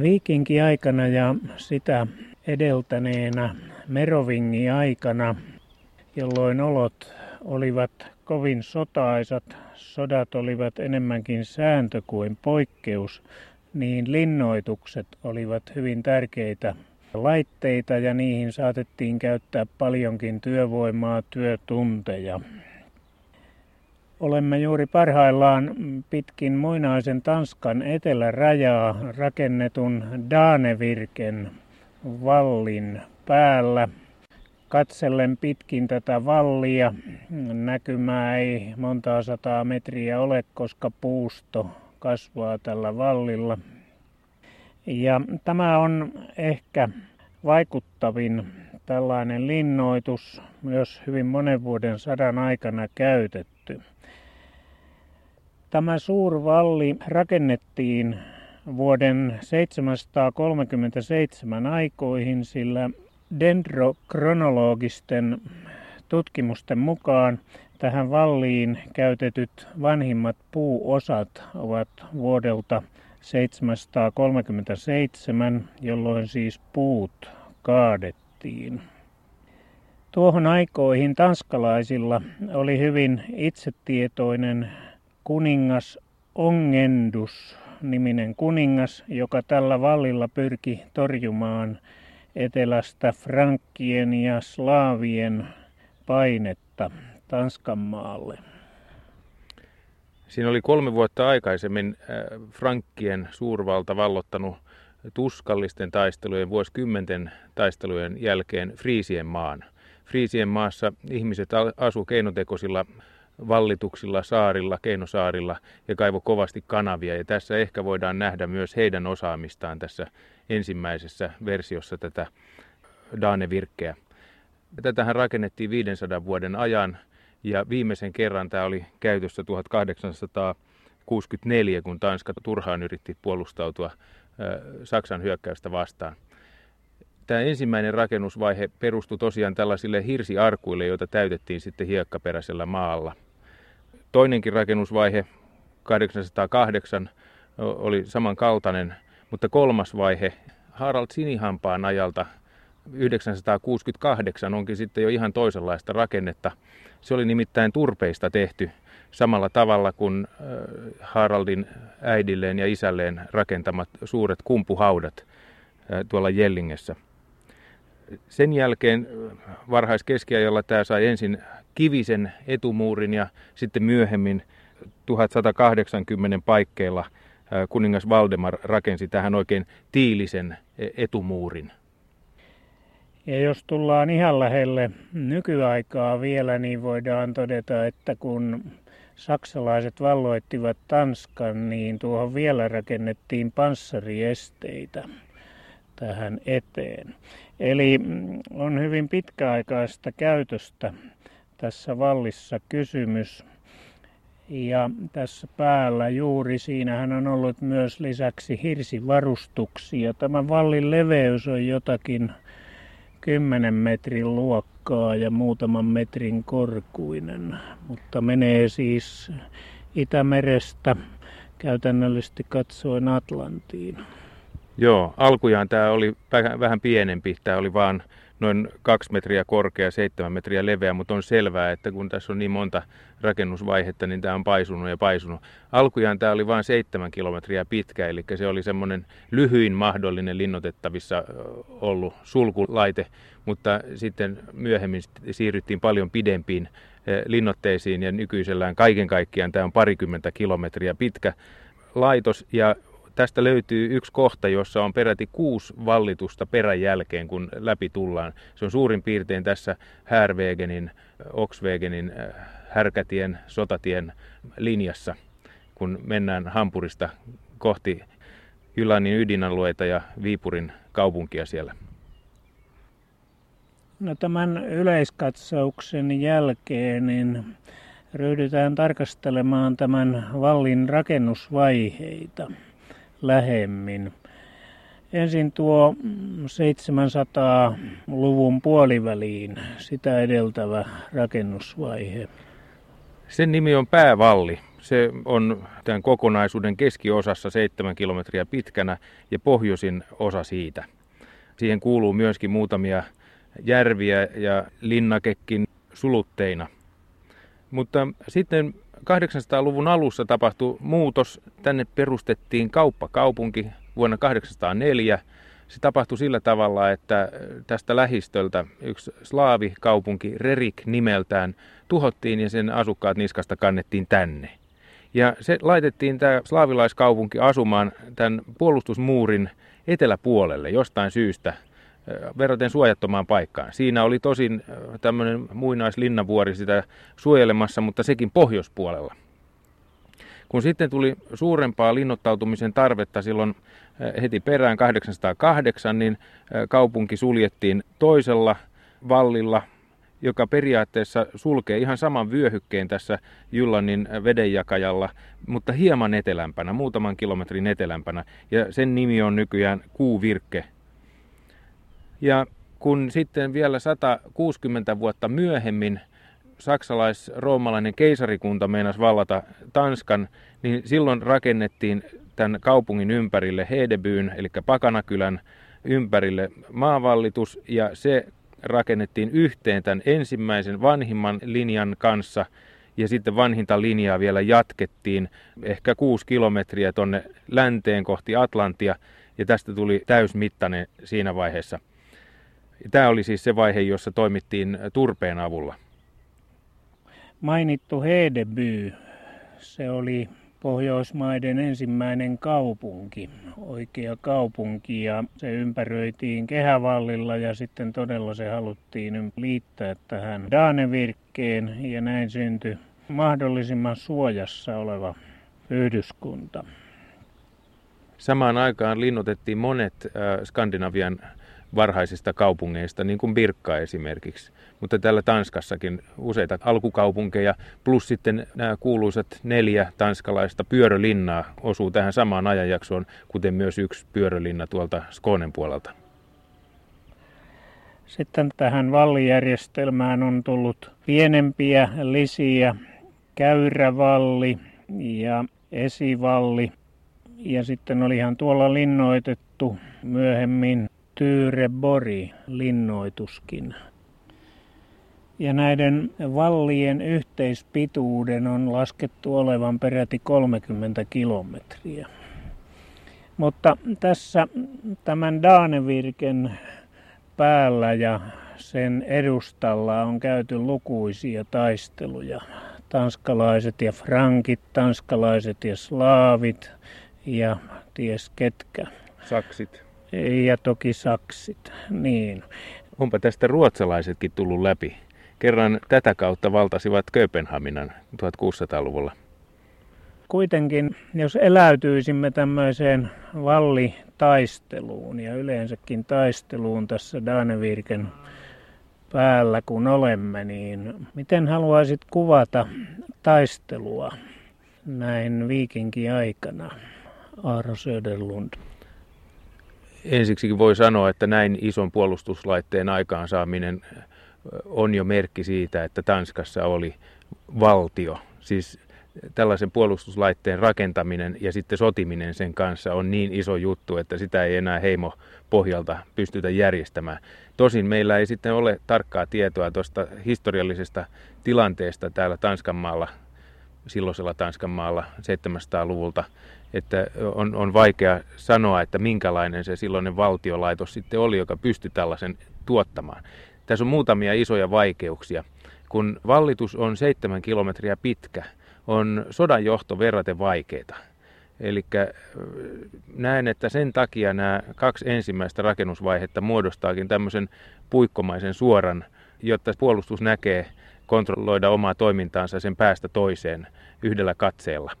Viikinki-aikana ja sitä edeltäneenä Merovingi-aikana, jolloin olot olivat kovin sotaisat, sodat olivat enemmänkin sääntö kuin poikkeus, niin linnoitukset olivat hyvin tärkeitä laitteita ja niihin saatettiin käyttää paljonkin työvoimaa, työtunteja. Olemme juuri parhaillaan pitkin muinaisen Tanskan etelärajaa rakennetun Danevirken vallin päällä. Katsellen pitkin tätä vallia näkymää ei montaa sataa metriä ole, koska puusto kasvaa tällä vallilla. Ja tämä on ehkä vaikuttavin tällainen linnoitus myös hyvin monen vuoden sadan aikana käytetty. Tämä suurvalli rakennettiin vuoden 737 aikoihin, sillä dendrokronologisten tutkimusten mukaan tähän valliin käytetyt vanhimmat puuosat ovat vuodelta 737, jolloin siis puut kaadettiin. Tuohon aikoihin tanskalaisilla oli hyvin itsetietoinen kuningas Ongendus niminen kuningas, joka tällä vallilla pyrki torjumaan etelästä frankkien ja slaavien painetta Tanskan maalle. Siinä oli kolme vuotta aikaisemmin äh, frankkien suurvalta vallottanut tuskallisten taistelujen, vuosikymmenten taistelujen jälkeen Friisien maan. Friisien maassa ihmiset asu keinotekoisilla vallituksilla saarilla, keinosaarilla ja kaivo kovasti kanavia. Ja tässä ehkä voidaan nähdä myös heidän osaamistaan tässä ensimmäisessä versiossa tätä Daane-virkkeä. Tätähän rakennettiin 500 vuoden ajan ja viimeisen kerran tämä oli käytössä 1864, kun Tanska turhaan yritti puolustautua Saksan hyökkäystä vastaan. Tämä ensimmäinen rakennusvaihe perustui tosiaan tällaisille hirsiarkuille, joita täytettiin sitten hiekkaperäisellä maalla. Toinenkin rakennusvaihe 808 oli samankaltainen, mutta kolmas vaihe Harald Sinihampaan ajalta 968 onkin sitten jo ihan toisenlaista rakennetta. Se oli nimittäin turpeista tehty samalla tavalla kuin Haraldin äidilleen ja isälleen rakentamat suuret kumpuhaudat tuolla Jellingessä. Sen jälkeen varhaiskeskiajalla tämä sai ensin kivisen etumuurin ja sitten myöhemmin 1180 paikkeilla kuningas Valdemar rakensi tähän oikein tiilisen e, etumuurin. Ja jos tullaan ihan lähelle nykyaikaa vielä, niin voidaan todeta, että kun saksalaiset valloittivat Tanskan, niin tuohon vielä rakennettiin panssariesteitä tähän eteen. Eli mm, on hyvin pitkäaikaista käytöstä tässä vallissa kysymys. Ja tässä päällä juuri siinähän on ollut myös lisäksi hirsivarustuksia. Tämä vallin leveys on jotakin 10 metrin luokkaa ja muutaman metrin korkuinen, mutta menee siis Itämerestä käytännöllisesti katsoen Atlantiin. Joo, alkujaan tämä oli vähän pienempi. Tämä oli vain noin kaksi metriä korkea, seitsemän metriä leveä, mutta on selvää, että kun tässä on niin monta rakennusvaihetta, niin tämä on paisunut ja paisunut. Alkujaan tämä oli vain seitsemän kilometriä pitkä, eli se oli semmoinen lyhyin mahdollinen linnoitettavissa ollut sulkulaite, mutta sitten myöhemmin siirryttiin paljon pidempiin linnotteisiin ja nykyisellään kaiken kaikkiaan tämä on parikymmentä kilometriä pitkä laitos ja tästä löytyy yksi kohta, jossa on peräti kuusi vallitusta perän jälkeen, kun läpi tullaan. Se on suurin piirtein tässä Härvegenin, Oxwegenin, Härkätien, Sotatien linjassa, kun mennään Hampurista kohti Jylannin ydinalueita ja Viipurin kaupunkia siellä. No tämän yleiskatsauksen jälkeen niin ryhdytään tarkastelemaan tämän vallin rakennusvaiheita lähemmin. Ensin tuo 700-luvun puoliväliin sitä edeltävä rakennusvaihe. Sen nimi on Päävalli. Se on tämän kokonaisuuden keskiosassa 7 kilometriä pitkänä ja pohjoisin osa siitä. Siihen kuuluu myöskin muutamia järviä ja linnakekin sulutteina. Mutta sitten 800-luvun alussa tapahtui muutos. Tänne perustettiin kauppakaupunki vuonna 804. Se tapahtui sillä tavalla, että tästä lähistöltä yksi slaavikaupunki Rerik nimeltään tuhottiin ja sen asukkaat niskasta kannettiin tänne. Ja se laitettiin tämä slaavilaiskaupunki asumaan tämän puolustusmuurin eteläpuolelle jostain syystä verraten suojattomaan paikkaan. Siinä oli tosin tämmöinen muinaislinnavuori sitä suojelemassa, mutta sekin pohjoispuolella. Kun sitten tuli suurempaa linnoittautumisen tarvetta silloin heti perään 808, niin kaupunki suljettiin toisella vallilla, joka periaatteessa sulkee ihan saman vyöhykkeen tässä Jyllannin vedenjakajalla, mutta hieman etelämpänä, muutaman kilometrin etelämpänä. Ja sen nimi on nykyään Kuuvirkke ja kun sitten vielä 160 vuotta myöhemmin saksalais-roomalainen keisarikunta meinasi vallata Tanskan, niin silloin rakennettiin tämän kaupungin ympärille Hedebyyn, eli Pakanakylän ympärille maavallitus, ja se rakennettiin yhteen tämän ensimmäisen vanhimman linjan kanssa, ja sitten vanhinta linjaa vielä jatkettiin ehkä kuusi kilometriä tuonne länteen kohti Atlantia, ja tästä tuli täysmittainen siinä vaiheessa. Tämä oli siis se vaihe, jossa toimittiin turpeen avulla. Mainittu Hedeby, se oli Pohjoismaiden ensimmäinen kaupunki, oikea kaupunki ja se ympäröitiin kehävallilla ja sitten todella se haluttiin liittää tähän Danevirkkeen ja näin syntyi mahdollisimman suojassa oleva yhdyskunta. Samaan aikaan linnoitettiin monet äh, Skandinavian varhaisista kaupungeista, niin kuin Birkka esimerkiksi. Mutta täällä Tanskassakin useita alkukaupunkeja, plus sitten nämä kuuluisat neljä tanskalaista pyörölinnaa osuu tähän samaan ajanjaksoon, kuten myös yksi pyörölinna tuolta Skånen puolelta. Sitten tähän vallijärjestelmään on tullut pienempiä lisiä, käyrävalli ja esivalli. Ja sitten oli ihan tuolla linnoitettu myöhemmin Tyyrebori linnoituskin. Ja näiden vallien yhteispituuden on laskettu olevan peräti 30 kilometriä. Mutta tässä tämän Daanevirken päällä ja sen edustalla on käyty lukuisia taisteluja. Tanskalaiset ja frankit, tanskalaiset ja slaavit ja ties ketkä. Saksit. Ja toki saksit, niin. Onpa tästä ruotsalaisetkin tullut läpi. Kerran tätä kautta valtasivat Kööpenhaminan 1600-luvulla. Kuitenkin, jos eläytyisimme tämmöiseen vallitaisteluun ja yleensäkin taisteluun tässä Danevirken päällä kun olemme, niin miten haluaisit kuvata taistelua näin viikinkin aikana, Aaro Söderlund? Ensiksikin voi sanoa, että näin ison puolustuslaitteen aikaansaaminen on jo merkki siitä, että Tanskassa oli valtio. Siis tällaisen puolustuslaitteen rakentaminen ja sitten sotiminen sen kanssa on niin iso juttu, että sitä ei enää heimo pohjalta pystytä järjestämään. Tosin meillä ei sitten ole tarkkaa tietoa tuosta historiallisesta tilanteesta täällä Tanskanmaalla, silloisella Tanskanmaalla 700-luvulta että on, on vaikea sanoa, että minkälainen se silloinen valtiolaitos sitten oli, joka pystyi tällaisen tuottamaan. Tässä on muutamia isoja vaikeuksia. Kun vallitus on seitsemän kilometriä pitkä, on sodan johto verraten vaikeaa. Eli näen, että sen takia nämä kaksi ensimmäistä rakennusvaihetta muodostaakin tämmöisen puikkomaisen suoran, jotta puolustus näkee kontrolloida omaa toimintaansa sen päästä toiseen yhdellä katseella.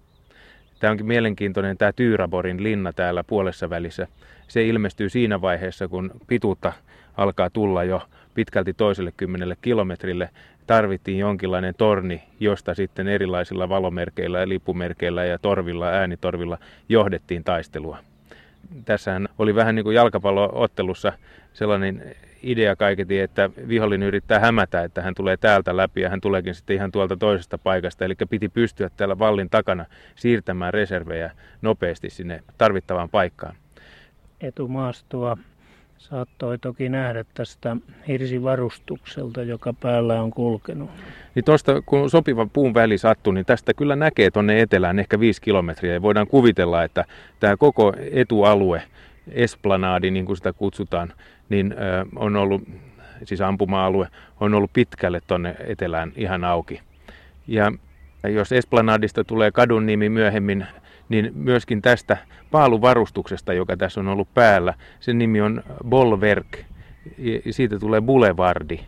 Tämä onkin mielenkiintoinen tämä Tyyraborin linna täällä puolessa välissä. Se ilmestyy siinä vaiheessa, kun pituutta alkaa tulla jo pitkälti toiselle kymmenelle kilometrille. Tarvittiin jonkinlainen torni, josta sitten erilaisilla valomerkeillä ja lipumerkeillä ja torvilla, äänitorvilla johdettiin taistelua. Tässähän oli vähän niin kuin jalkapalloottelussa sellainen idea kaiketi, että vihollinen yrittää hämätä, että hän tulee täältä läpi ja hän tuleekin sitten ihan tuolta toisesta paikasta. Eli piti pystyä täällä vallin takana siirtämään reservejä nopeasti sinne tarvittavaan paikkaan. Etumaastoa saattoi toki nähdä tästä hirsivarustukselta, joka päällä on kulkenut. Niin tuosta, kun sopiva puun väli sattuu, niin tästä kyllä näkee tuonne etelään ehkä viisi kilometriä. Ja voidaan kuvitella, että tämä koko etualue, esplanadi, niin kuin sitä kutsutaan, niin on ollut, siis ampuma-alue, on ollut pitkälle tuonne etelään ihan auki. Ja jos Esplanadista tulee kadun nimi myöhemmin, niin myöskin tästä paaluvarustuksesta, joka tässä on ollut päällä, sen nimi on Bolverk, ja siitä tulee Boulevardi.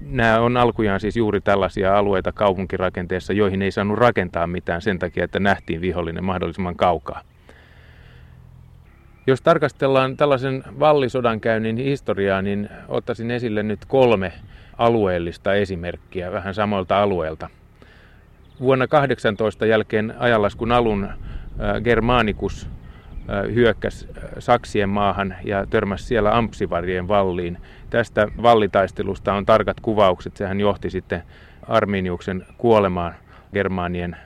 Nämä on alkujaan siis juuri tällaisia alueita kaupunkirakenteessa, joihin ei saanut rakentaa mitään sen takia, että nähtiin vihollinen mahdollisimman kaukaa. Jos tarkastellaan tällaisen vallisodankäynnin historiaa, niin ottaisin esille nyt kolme alueellista esimerkkiä vähän samoilta alueilta. Vuonna 18 jälkeen ajanlaskun alun äh, Germanicus äh, hyökkäsi äh, Saksien maahan ja törmäsi siellä Ampsivarien valliin. Tästä vallitaistelusta on tarkat kuvaukset. Sehän johti sitten Arminiuksen kuolemaan Germaanien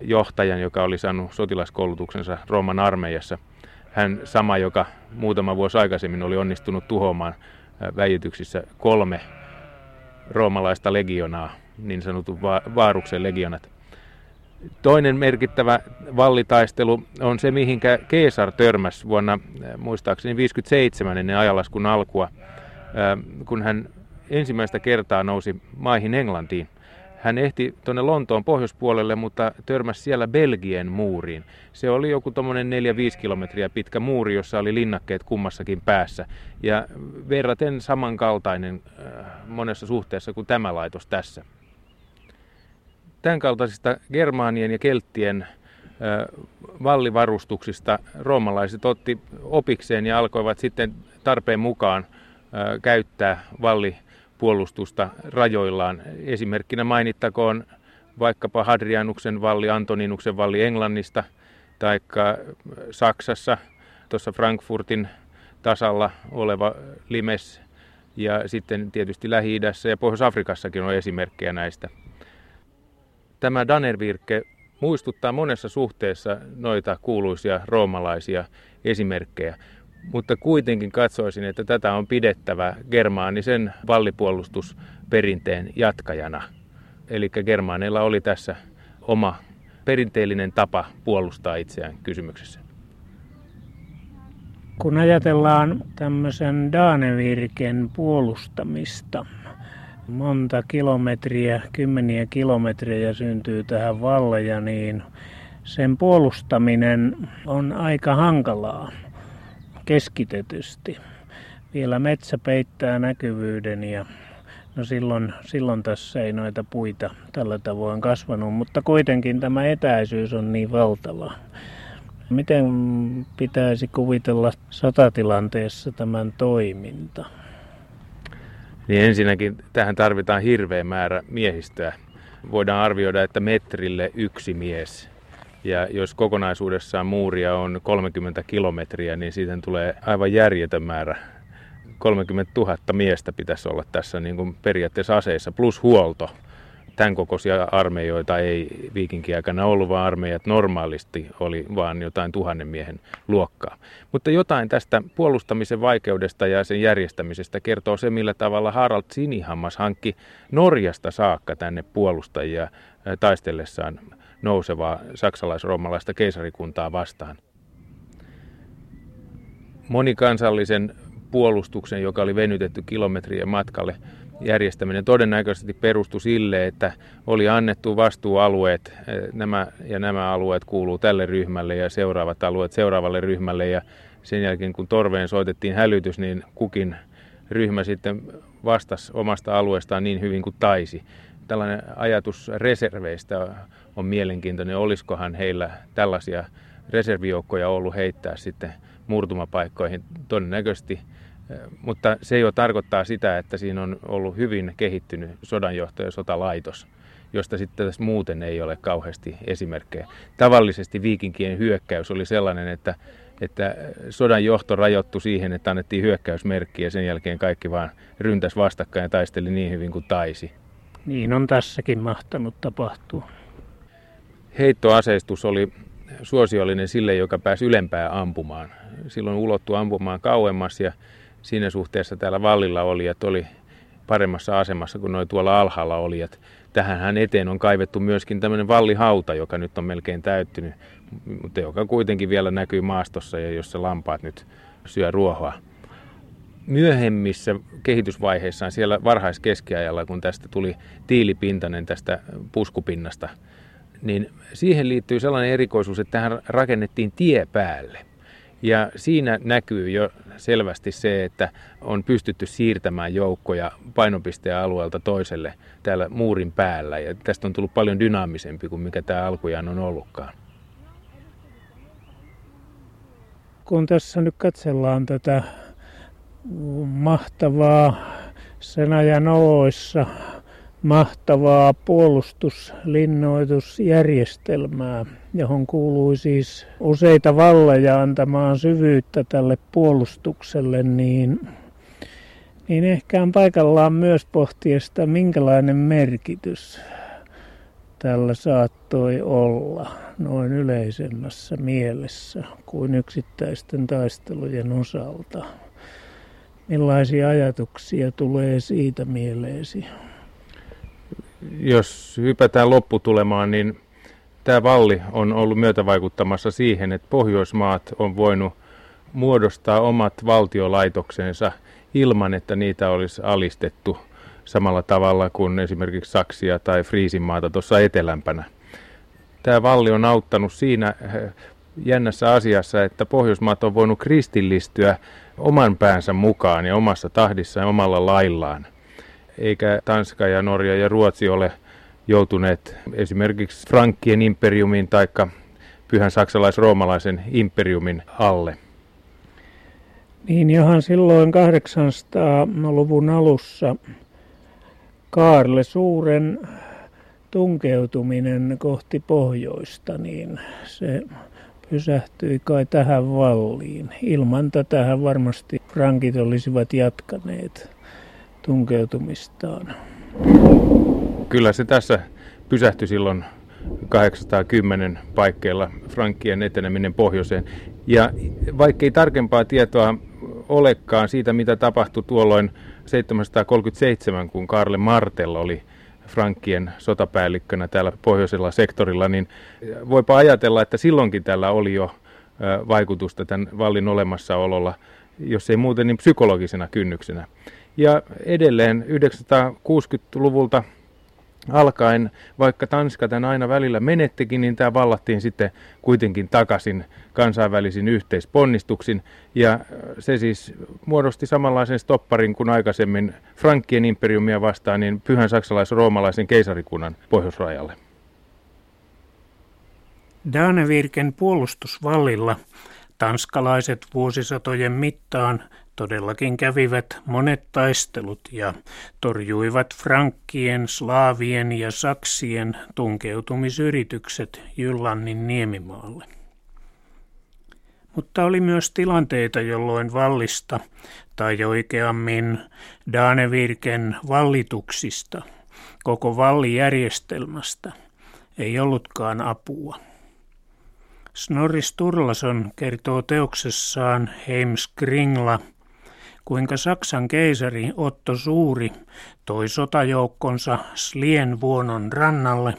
johtajan, joka oli saanut sotilaskoulutuksensa Rooman armeijassa – hän sama, joka muutama vuosi aikaisemmin oli onnistunut tuhoamaan väijytyksissä kolme roomalaista legionaa, niin sanotun Vaaruksen legionat. Toinen merkittävä vallitaistelu on se, mihinkä Keesar törmäsi vuonna muistaakseni 57 ennen ajalaskun alkua, kun hän ensimmäistä kertaa nousi maihin Englantiin. Hän ehti tuonne Lontoon pohjoispuolelle, mutta törmäsi siellä Belgien muuriin. Se oli joku tuommoinen 4-5 kilometriä pitkä muuri, jossa oli linnakkeet kummassakin päässä. Ja verraten samankaltainen äh, monessa suhteessa kuin tämä laitos tässä. Tämän kaltaisista germaanien ja kelttien äh, vallivarustuksista roomalaiset otti opikseen ja alkoivat sitten tarpeen mukaan äh, käyttää valli puolustusta rajoillaan. Esimerkkinä mainittakoon vaikkapa Hadrianuksen valli, Antoninuksen valli Englannista, tai Saksassa, tuossa Frankfurtin tasalla oleva Limes, ja sitten tietysti Lähi-idässä ja Pohjois-Afrikassakin on esimerkkejä näistä. Tämä Danervirke muistuttaa monessa suhteessa noita kuuluisia roomalaisia esimerkkejä mutta kuitenkin katsoisin, että tätä on pidettävä germaanisen vallipuolustusperinteen jatkajana. Eli germaaneilla oli tässä oma perinteellinen tapa puolustaa itseään kysymyksessä. Kun ajatellaan tämmöisen Danevirken puolustamista, monta kilometriä, kymmeniä kilometriä syntyy tähän valleja, niin sen puolustaminen on aika hankalaa keskitetysti. Vielä metsä peittää näkyvyyden ja no silloin, silloin tässä ei noita puita tällä tavoin kasvanut, mutta kuitenkin tämä etäisyys on niin valtava. Miten pitäisi kuvitella sotatilanteessa tämän toiminta? Niin ensinnäkin tähän tarvitaan hirveä määrä miehistöä. Voidaan arvioida, että metrille yksi mies ja jos kokonaisuudessaan muuria on 30 kilometriä, niin siitä tulee aivan järjetön määrä. 30 000 miestä pitäisi olla tässä niin kuin periaatteessa aseissa, plus huolto. Tämän kokoisia armeijoita ei viikinkiaikana ollut, vaan armeijat normaalisti oli vaan jotain tuhannen miehen luokkaa. Mutta jotain tästä puolustamisen vaikeudesta ja sen järjestämisestä kertoo se, millä tavalla Harald Sinihammas hankki Norjasta saakka tänne puolustajia taistellessaan nousevaa saksalais-roomalaista keisarikuntaa vastaan. Monikansallisen puolustuksen, joka oli venytetty kilometrien matkalle, järjestäminen todennäköisesti perustui sille, että oli annettu vastuualueet, nämä ja nämä alueet kuuluu tälle ryhmälle ja seuraavat alueet seuraavalle ryhmälle ja sen jälkeen kun torveen soitettiin hälytys, niin kukin ryhmä sitten vastasi omasta alueestaan niin hyvin kuin taisi tällainen ajatus reserveistä on mielenkiintoinen. Olisikohan heillä tällaisia reservijoukkoja ollut heittää sitten murtumapaikkoihin todennäköisesti. Mutta se jo tarkoittaa sitä, että siinä on ollut hyvin kehittynyt sodanjohto ja sotalaitos, josta sitten tässä muuten ei ole kauheasti esimerkkejä. Tavallisesti viikinkien hyökkäys oli sellainen, että että sodan johto rajoittui siihen, että annettiin hyökkäysmerkki ja sen jälkeen kaikki vaan ryntäs vastakkain ja taisteli niin hyvin kuin taisi. Niin on tässäkin mahtanut tapahtua. Heittoaseistus oli suosiollinen sille, joka pääsi ylempää ampumaan. Silloin ulottu ampumaan kauemmas ja siinä suhteessa täällä vallilla olijat oli paremmassa asemassa kuin noin tuolla alhaalla olijat. Tähän eteen on kaivettu myöskin tämmöinen vallihauta, joka nyt on melkein täyttynyt, mutta joka kuitenkin vielä näkyy maastossa ja jossa lampaat nyt syö ruohoa. Myöhemmissä kehitysvaiheissaan siellä varhaiskeskiajalla, kun tästä tuli tiilipintainen tästä puskupinnasta, niin siihen liittyy sellainen erikoisuus, että tähän rakennettiin tie päälle. Ja siinä näkyy jo selvästi se, että on pystytty siirtämään joukkoja painopisteen alueelta toiselle täällä muurin päällä. Ja tästä on tullut paljon dynaamisempi kuin mikä tämä alkujaan on ollutkaan. Kun tässä nyt katsellaan tätä mahtavaa sen ajan oloissa mahtavaa puolustuslinnoitusjärjestelmää, johon kuului siis useita valleja antamaan syvyyttä tälle puolustukselle, niin, niin ehkä on paikallaan myös pohtia sitä, minkälainen merkitys tällä saattoi olla noin yleisemmässä mielessä kuin yksittäisten taistelujen osalta. Millaisia ajatuksia tulee siitä mieleesi? Jos hypätään lopputulemaan, niin tämä valli on ollut myötävaikuttamassa siihen, että Pohjoismaat on voinut muodostaa omat valtiolaitoksensa ilman, että niitä olisi alistettu samalla tavalla kuin esimerkiksi Saksia tai Friisinmaata tuossa etelämpänä. Tämä valli on auttanut siinä eh, jännässä asiassa, että Pohjoismaat on voinut kristillistyä oman päänsä mukaan ja omassa tahdissaan ja omalla laillaan eikä Tanska ja Norja ja Ruotsi ole joutuneet esimerkiksi Frankkien imperiumin tai pyhän saksalais-roomalaisen imperiumin alle. Niin johan silloin 800-luvun alussa Kaarle Suuren tunkeutuminen kohti pohjoista, niin se pysähtyi kai tähän valliin. Ilman tätä varmasti frankit olisivat jatkaneet tunkeutumistaan. Kyllä se tässä pysähtyi silloin 810 paikkeilla Frankkien eteneminen pohjoiseen. Ja vaikkei tarkempaa tietoa olekaan siitä, mitä tapahtui tuolloin 737, kun Karle Martel oli Frankkien sotapäällikkönä täällä pohjoisella sektorilla, niin voipa ajatella, että silloinkin tällä oli jo vaikutusta tämän vallin olemassaololla, jos ei muuten niin psykologisena kynnyksenä. Ja edelleen 960-luvulta alkaen, vaikka Tanska tämän aina välillä menettikin, niin tämä vallattiin sitten kuitenkin takaisin kansainvälisin yhteisponnistuksin. Ja se siis muodosti samanlaisen stopparin kuin aikaisemmin Frankkien imperiumia vastaan, niin pyhän saksalais-roomalaisen keisarikunnan pohjoisrajalle. Danevirken puolustusvallilla tanskalaiset vuosisatojen mittaan todellakin kävivät monet taistelut ja torjuivat frankkien, slaavien ja saksien tunkeutumisyritykset Jyllannin niemimaalle. Mutta oli myös tilanteita, jolloin vallista, tai oikeammin Danevirken vallituksista, koko vallijärjestelmästä, ei ollutkaan apua. Snorri Sturlason kertoo teoksessaan Heimskringla – kuinka Saksan keisari Otto Suuri toi sotajoukkonsa Slienvuonon rannalle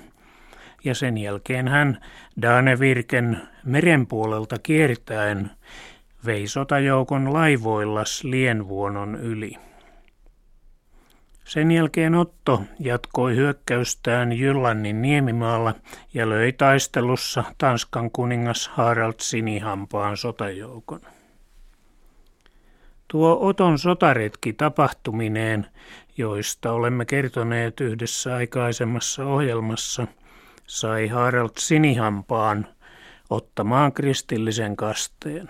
ja sen jälkeen hän Danevirken meren puolelta kiertäen vei sotajoukon laivoilla Slienvuonon yli. Sen jälkeen Otto jatkoi hyökkäystään Jyllannin niemimaalla ja löi taistelussa Tanskan kuningas Harald Sinihampaan sotajoukon. Tuo Oton sotaretki tapahtumineen, joista olemme kertoneet yhdessä aikaisemmassa ohjelmassa, sai Harald Sinihampaan ottamaan kristillisen kasteen.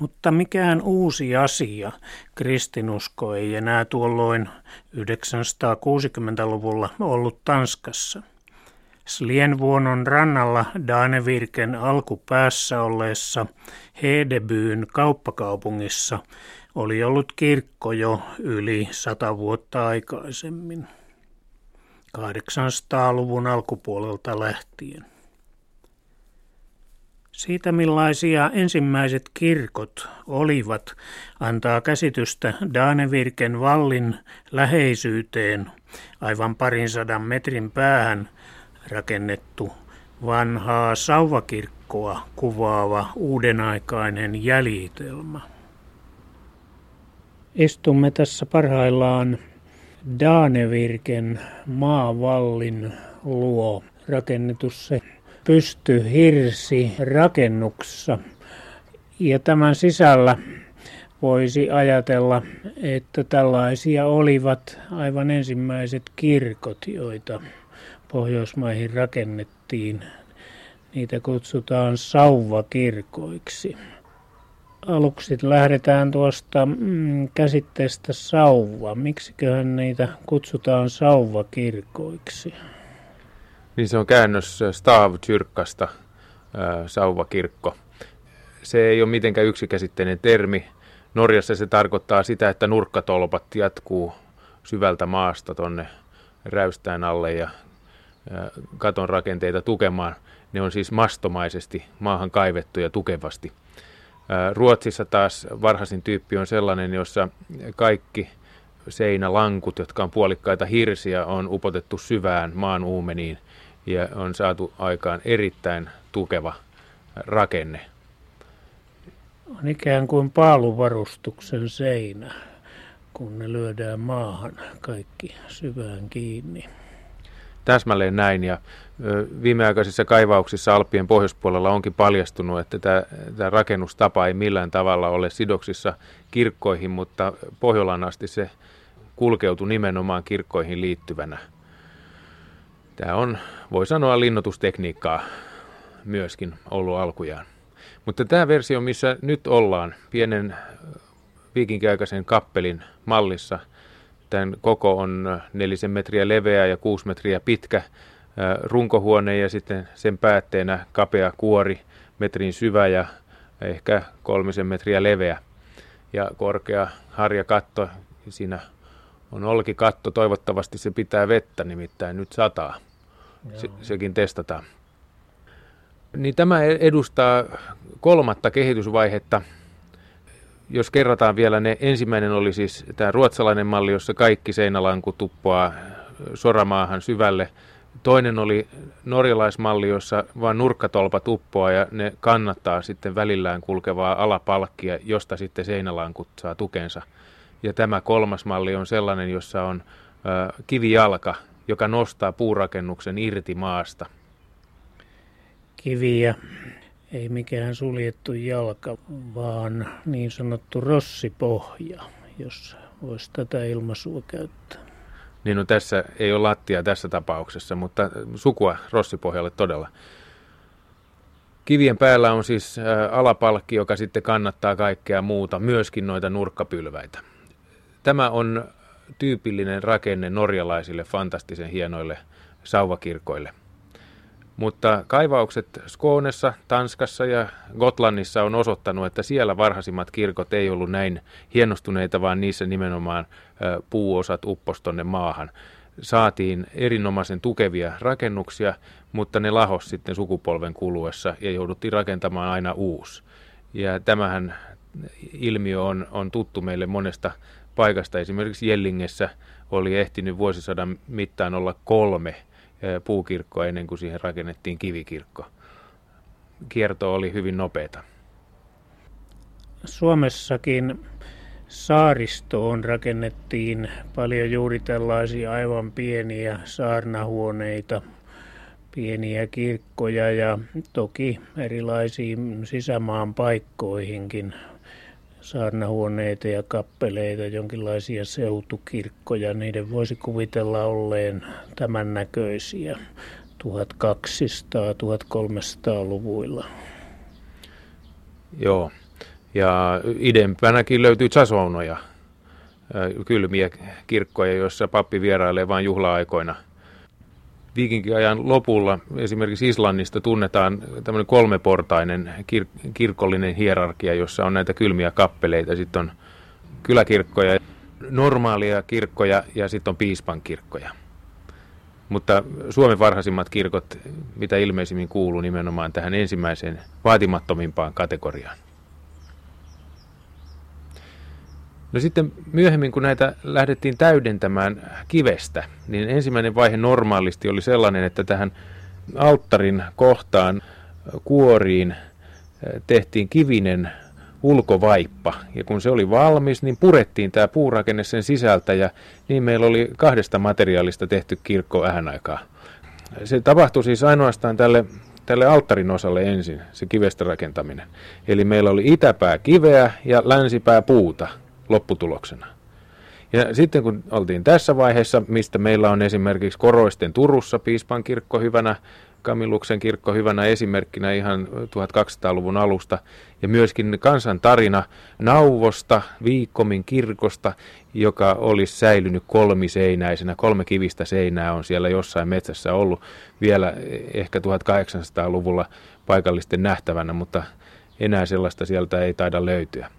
Mutta mikään uusi asia kristinusko ei enää tuolloin 960-luvulla ollut Tanskassa. Slienvuonon rannalla Danevirken alkupäässä olleessa Hedebyyn kauppakaupungissa oli ollut kirkko jo yli sata vuotta aikaisemmin, 800-luvun alkupuolelta lähtien. Siitä millaisia ensimmäiset kirkot olivat, antaa käsitystä Danevirken vallin läheisyyteen aivan parin sadan metrin päähän rakennettu vanhaa sauvakirkkoa kuvaava uudenaikainen jäljitelmä. Istumme tässä parhaillaan Danevirken maavallin luo rakennetussa pystyhirsi rakennuksessa. Ja tämän sisällä voisi ajatella, että tällaisia olivat aivan ensimmäiset kirkot, joita Pohjoismaihin rakennettiin. Niitä kutsutaan sauvakirkoiksi. Aluksi lähdetään tuosta mm, käsitteestä sauva. Miksiköhän niitä kutsutaan sauvakirkoiksi? Niin se on käännös Stavkyrkasta, sauvakirkko. Se ei ole mitenkään yksikäsitteinen termi. Norjassa se tarkoittaa sitä, että nurkkatolpat jatkuu syvältä maasta tonne räystään alle ja katon rakenteita tukemaan. Ne on siis mastomaisesti maahan kaivettuja tukevasti. Ruotsissa taas varhaisin tyyppi on sellainen, jossa kaikki seinälankut, jotka on puolikkaita hirsiä, on upotettu syvään maan uumeniin ja on saatu aikaan erittäin tukeva rakenne. On ikään kuin paaluvarustuksen seinä, kun ne lyödään maahan kaikki syvään kiinni. Täsmälleen näin ja viimeaikaisissa kaivauksissa Alppien pohjoispuolella onkin paljastunut, että tämä, tämä rakennustapa ei millään tavalla ole sidoksissa kirkkoihin, mutta Pohjolaan asti se kulkeutui nimenomaan kirkkoihin liittyvänä. Tämä on, voi sanoa, linnoitustekniikkaa myöskin ollut alkujaan. Mutta tämä versio, missä nyt ollaan, pienen viikinkiaikaisen kappelin mallissa – Tämän koko on nelisen metriä leveä ja kuusi metriä pitkä runkohuone ja sitten sen päätteenä kapea kuori, metrin syvä ja ehkä kolmisen metriä leveä. Ja korkea harjakatto, siinä on olkikatto, toivottavasti se pitää vettä, nimittäin nyt sataa. Se, sekin testataan. Niin tämä edustaa kolmatta kehitysvaihetta jos kerrataan vielä ne, ensimmäinen oli siis tämä ruotsalainen malli, jossa kaikki seinälanku tuppaa soramaahan syvälle. Toinen oli norjalaismalli, jossa vain nurkkatolpa tuppoa ja ne kannattaa sitten välillään kulkevaa alapalkkia, josta sitten seinälankut saa tukensa. Ja tämä kolmas malli on sellainen, jossa on ö, kivijalka, joka nostaa puurakennuksen irti maasta. Kiviä ei mikään suljettu jalka, vaan niin sanottu rossipohja, jos voisi tätä ilmaisua käyttää. Niin no tässä ei ole lattia tässä tapauksessa, mutta sukua rossipohjalle todella. Kivien päällä on siis alapalkki, joka sitten kannattaa kaikkea muuta, myöskin noita nurkkapylväitä. Tämä on tyypillinen rakenne norjalaisille fantastisen hienoille sauvakirkoille. Mutta kaivaukset Skoonessa, Tanskassa ja Gotlannissa on osoittanut, että siellä varhaisimmat kirkot ei ollut näin hienostuneita, vaan niissä nimenomaan puuosat uppostonne maahan. Saatiin erinomaisen tukevia rakennuksia, mutta ne lahos sitten sukupolven kuluessa ja jouduttiin rakentamaan aina uusi. Ja tämähän ilmiö on, on tuttu meille monesta paikasta. Esimerkiksi Jellingessä oli ehtinyt vuosisadan mittaan olla kolme puukirkkoa ennen kuin siihen rakennettiin kivikirkko. Kierto oli hyvin nopeata. Suomessakin saaristoon rakennettiin paljon juuri tällaisia aivan pieniä saarnahuoneita, pieniä kirkkoja ja toki erilaisiin sisämaan paikkoihinkin saarnahuoneita ja kappeleita, jonkinlaisia seutukirkkoja. Niiden voisi kuvitella olleen tämän näköisiä 1200-1300-luvuilla. Joo, ja idempänäkin löytyy chasounoja, kylmiä kirkkoja, joissa pappi vierailee vain juhla-aikoina. Viikinkiajan lopulla esimerkiksi Islannista tunnetaan tämmöinen kolmeportainen kir- kirkollinen hierarkia, jossa on näitä kylmiä kappeleita. Sitten on kyläkirkkoja, normaalia kirkkoja ja sitten on piispan kirkkoja. Mutta Suomen varhaisimmat kirkot, mitä ilmeisimmin kuuluu nimenomaan tähän ensimmäiseen vaatimattomimpaan kategoriaan. No sitten myöhemmin, kun näitä lähdettiin täydentämään kivestä, niin ensimmäinen vaihe normaalisti oli sellainen, että tähän alttarin kohtaan kuoriin eh, tehtiin kivinen ulkovaippa. Ja kun se oli valmis, niin purettiin tämä puurakenne sen sisältä ja niin meillä oli kahdesta materiaalista tehty kirkko vähän aikaa. Se tapahtui siis ainoastaan tälle, tälle alttarin osalle ensin, se kivestä rakentaminen. Eli meillä oli itäpää kiveä ja länsipää puuta lopputuloksena. Ja sitten kun oltiin tässä vaiheessa, mistä meillä on esimerkiksi Koroisten Turussa piispan kirkko hyvänä, Kamiluksen kirkko hyvänä esimerkkinä ihan 1200-luvun alusta, ja myöskin kansan tarina Nauvosta, Viikkomin kirkosta, joka olisi säilynyt kolmiseinäisenä. Kolme kivistä seinää on siellä jossain metsässä ollut vielä ehkä 1800-luvulla paikallisten nähtävänä, mutta enää sellaista sieltä ei taida löytyä.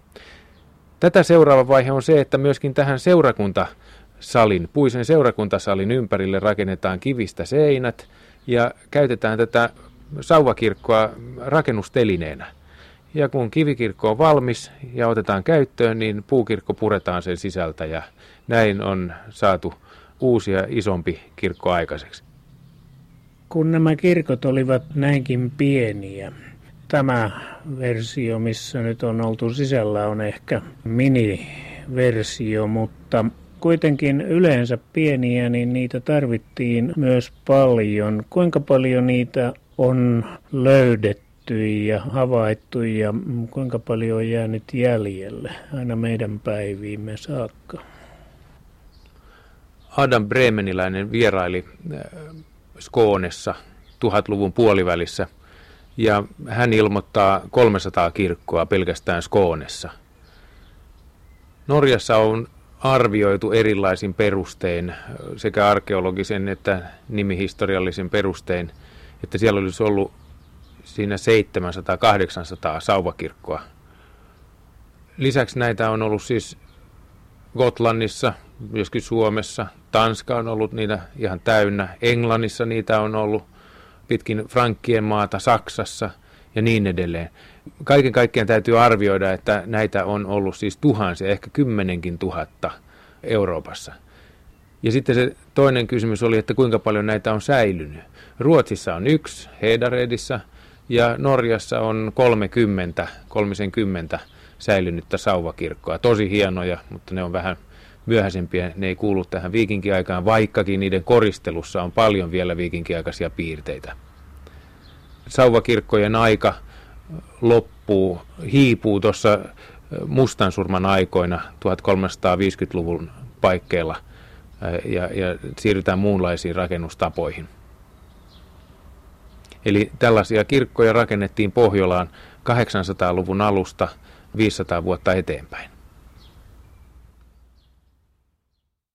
Tätä seuraava vaihe on se, että myöskin tähän seurakuntasalin, puisen seurakuntasalin ympärille rakennetaan kivistä seinät ja käytetään tätä sauvakirkkoa rakennustelineenä. Ja kun kivikirkko on valmis ja otetaan käyttöön, niin puukirkko puretaan sen sisältä ja näin on saatu uusi ja isompi kirkko aikaiseksi. Kun nämä kirkot olivat näinkin pieniä, tämä versio, missä nyt on oltu sisällä, on ehkä miniversio, mutta kuitenkin yleensä pieniä, niin niitä tarvittiin myös paljon. Kuinka paljon niitä on löydetty ja havaittu ja kuinka paljon on jäänyt jäljelle aina meidän päiviimme saakka? Adam Bremeniläinen vieraili äh, Skoonessa 1000-luvun puolivälissä – ja hän ilmoittaa 300 kirkkoa pelkästään Skoonessa. Norjassa on arvioitu erilaisin perustein, sekä arkeologisen että nimihistoriallisen perustein, että siellä olisi ollut siinä 700-800 sauvakirkkoa. Lisäksi näitä on ollut siis Gotlannissa, myöskin Suomessa, Tanska on ollut niitä ihan täynnä, Englannissa niitä on ollut, pitkin Frankkien maata, Saksassa ja niin edelleen. Kaiken kaikkiaan täytyy arvioida, että näitä on ollut siis tuhansia, ehkä kymmenenkin tuhatta Euroopassa. Ja sitten se toinen kysymys oli, että kuinka paljon näitä on säilynyt. Ruotsissa on yksi, Hedaredissa, ja Norjassa on 30, 30 säilynyttä sauvakirkkoa. Tosi hienoja, mutta ne on vähän myöhäisempiä, ne ei kuulu tähän viikinkiaikaan, vaikkakin niiden koristelussa on paljon vielä viikinkiaikaisia piirteitä. Sauvakirkkojen aika loppuu, hiipuu tuossa mustansurman aikoina 1350-luvun paikkeilla ja, ja siirrytään muunlaisiin rakennustapoihin. Eli tällaisia kirkkoja rakennettiin Pohjolaan 800-luvun alusta 500 vuotta eteenpäin.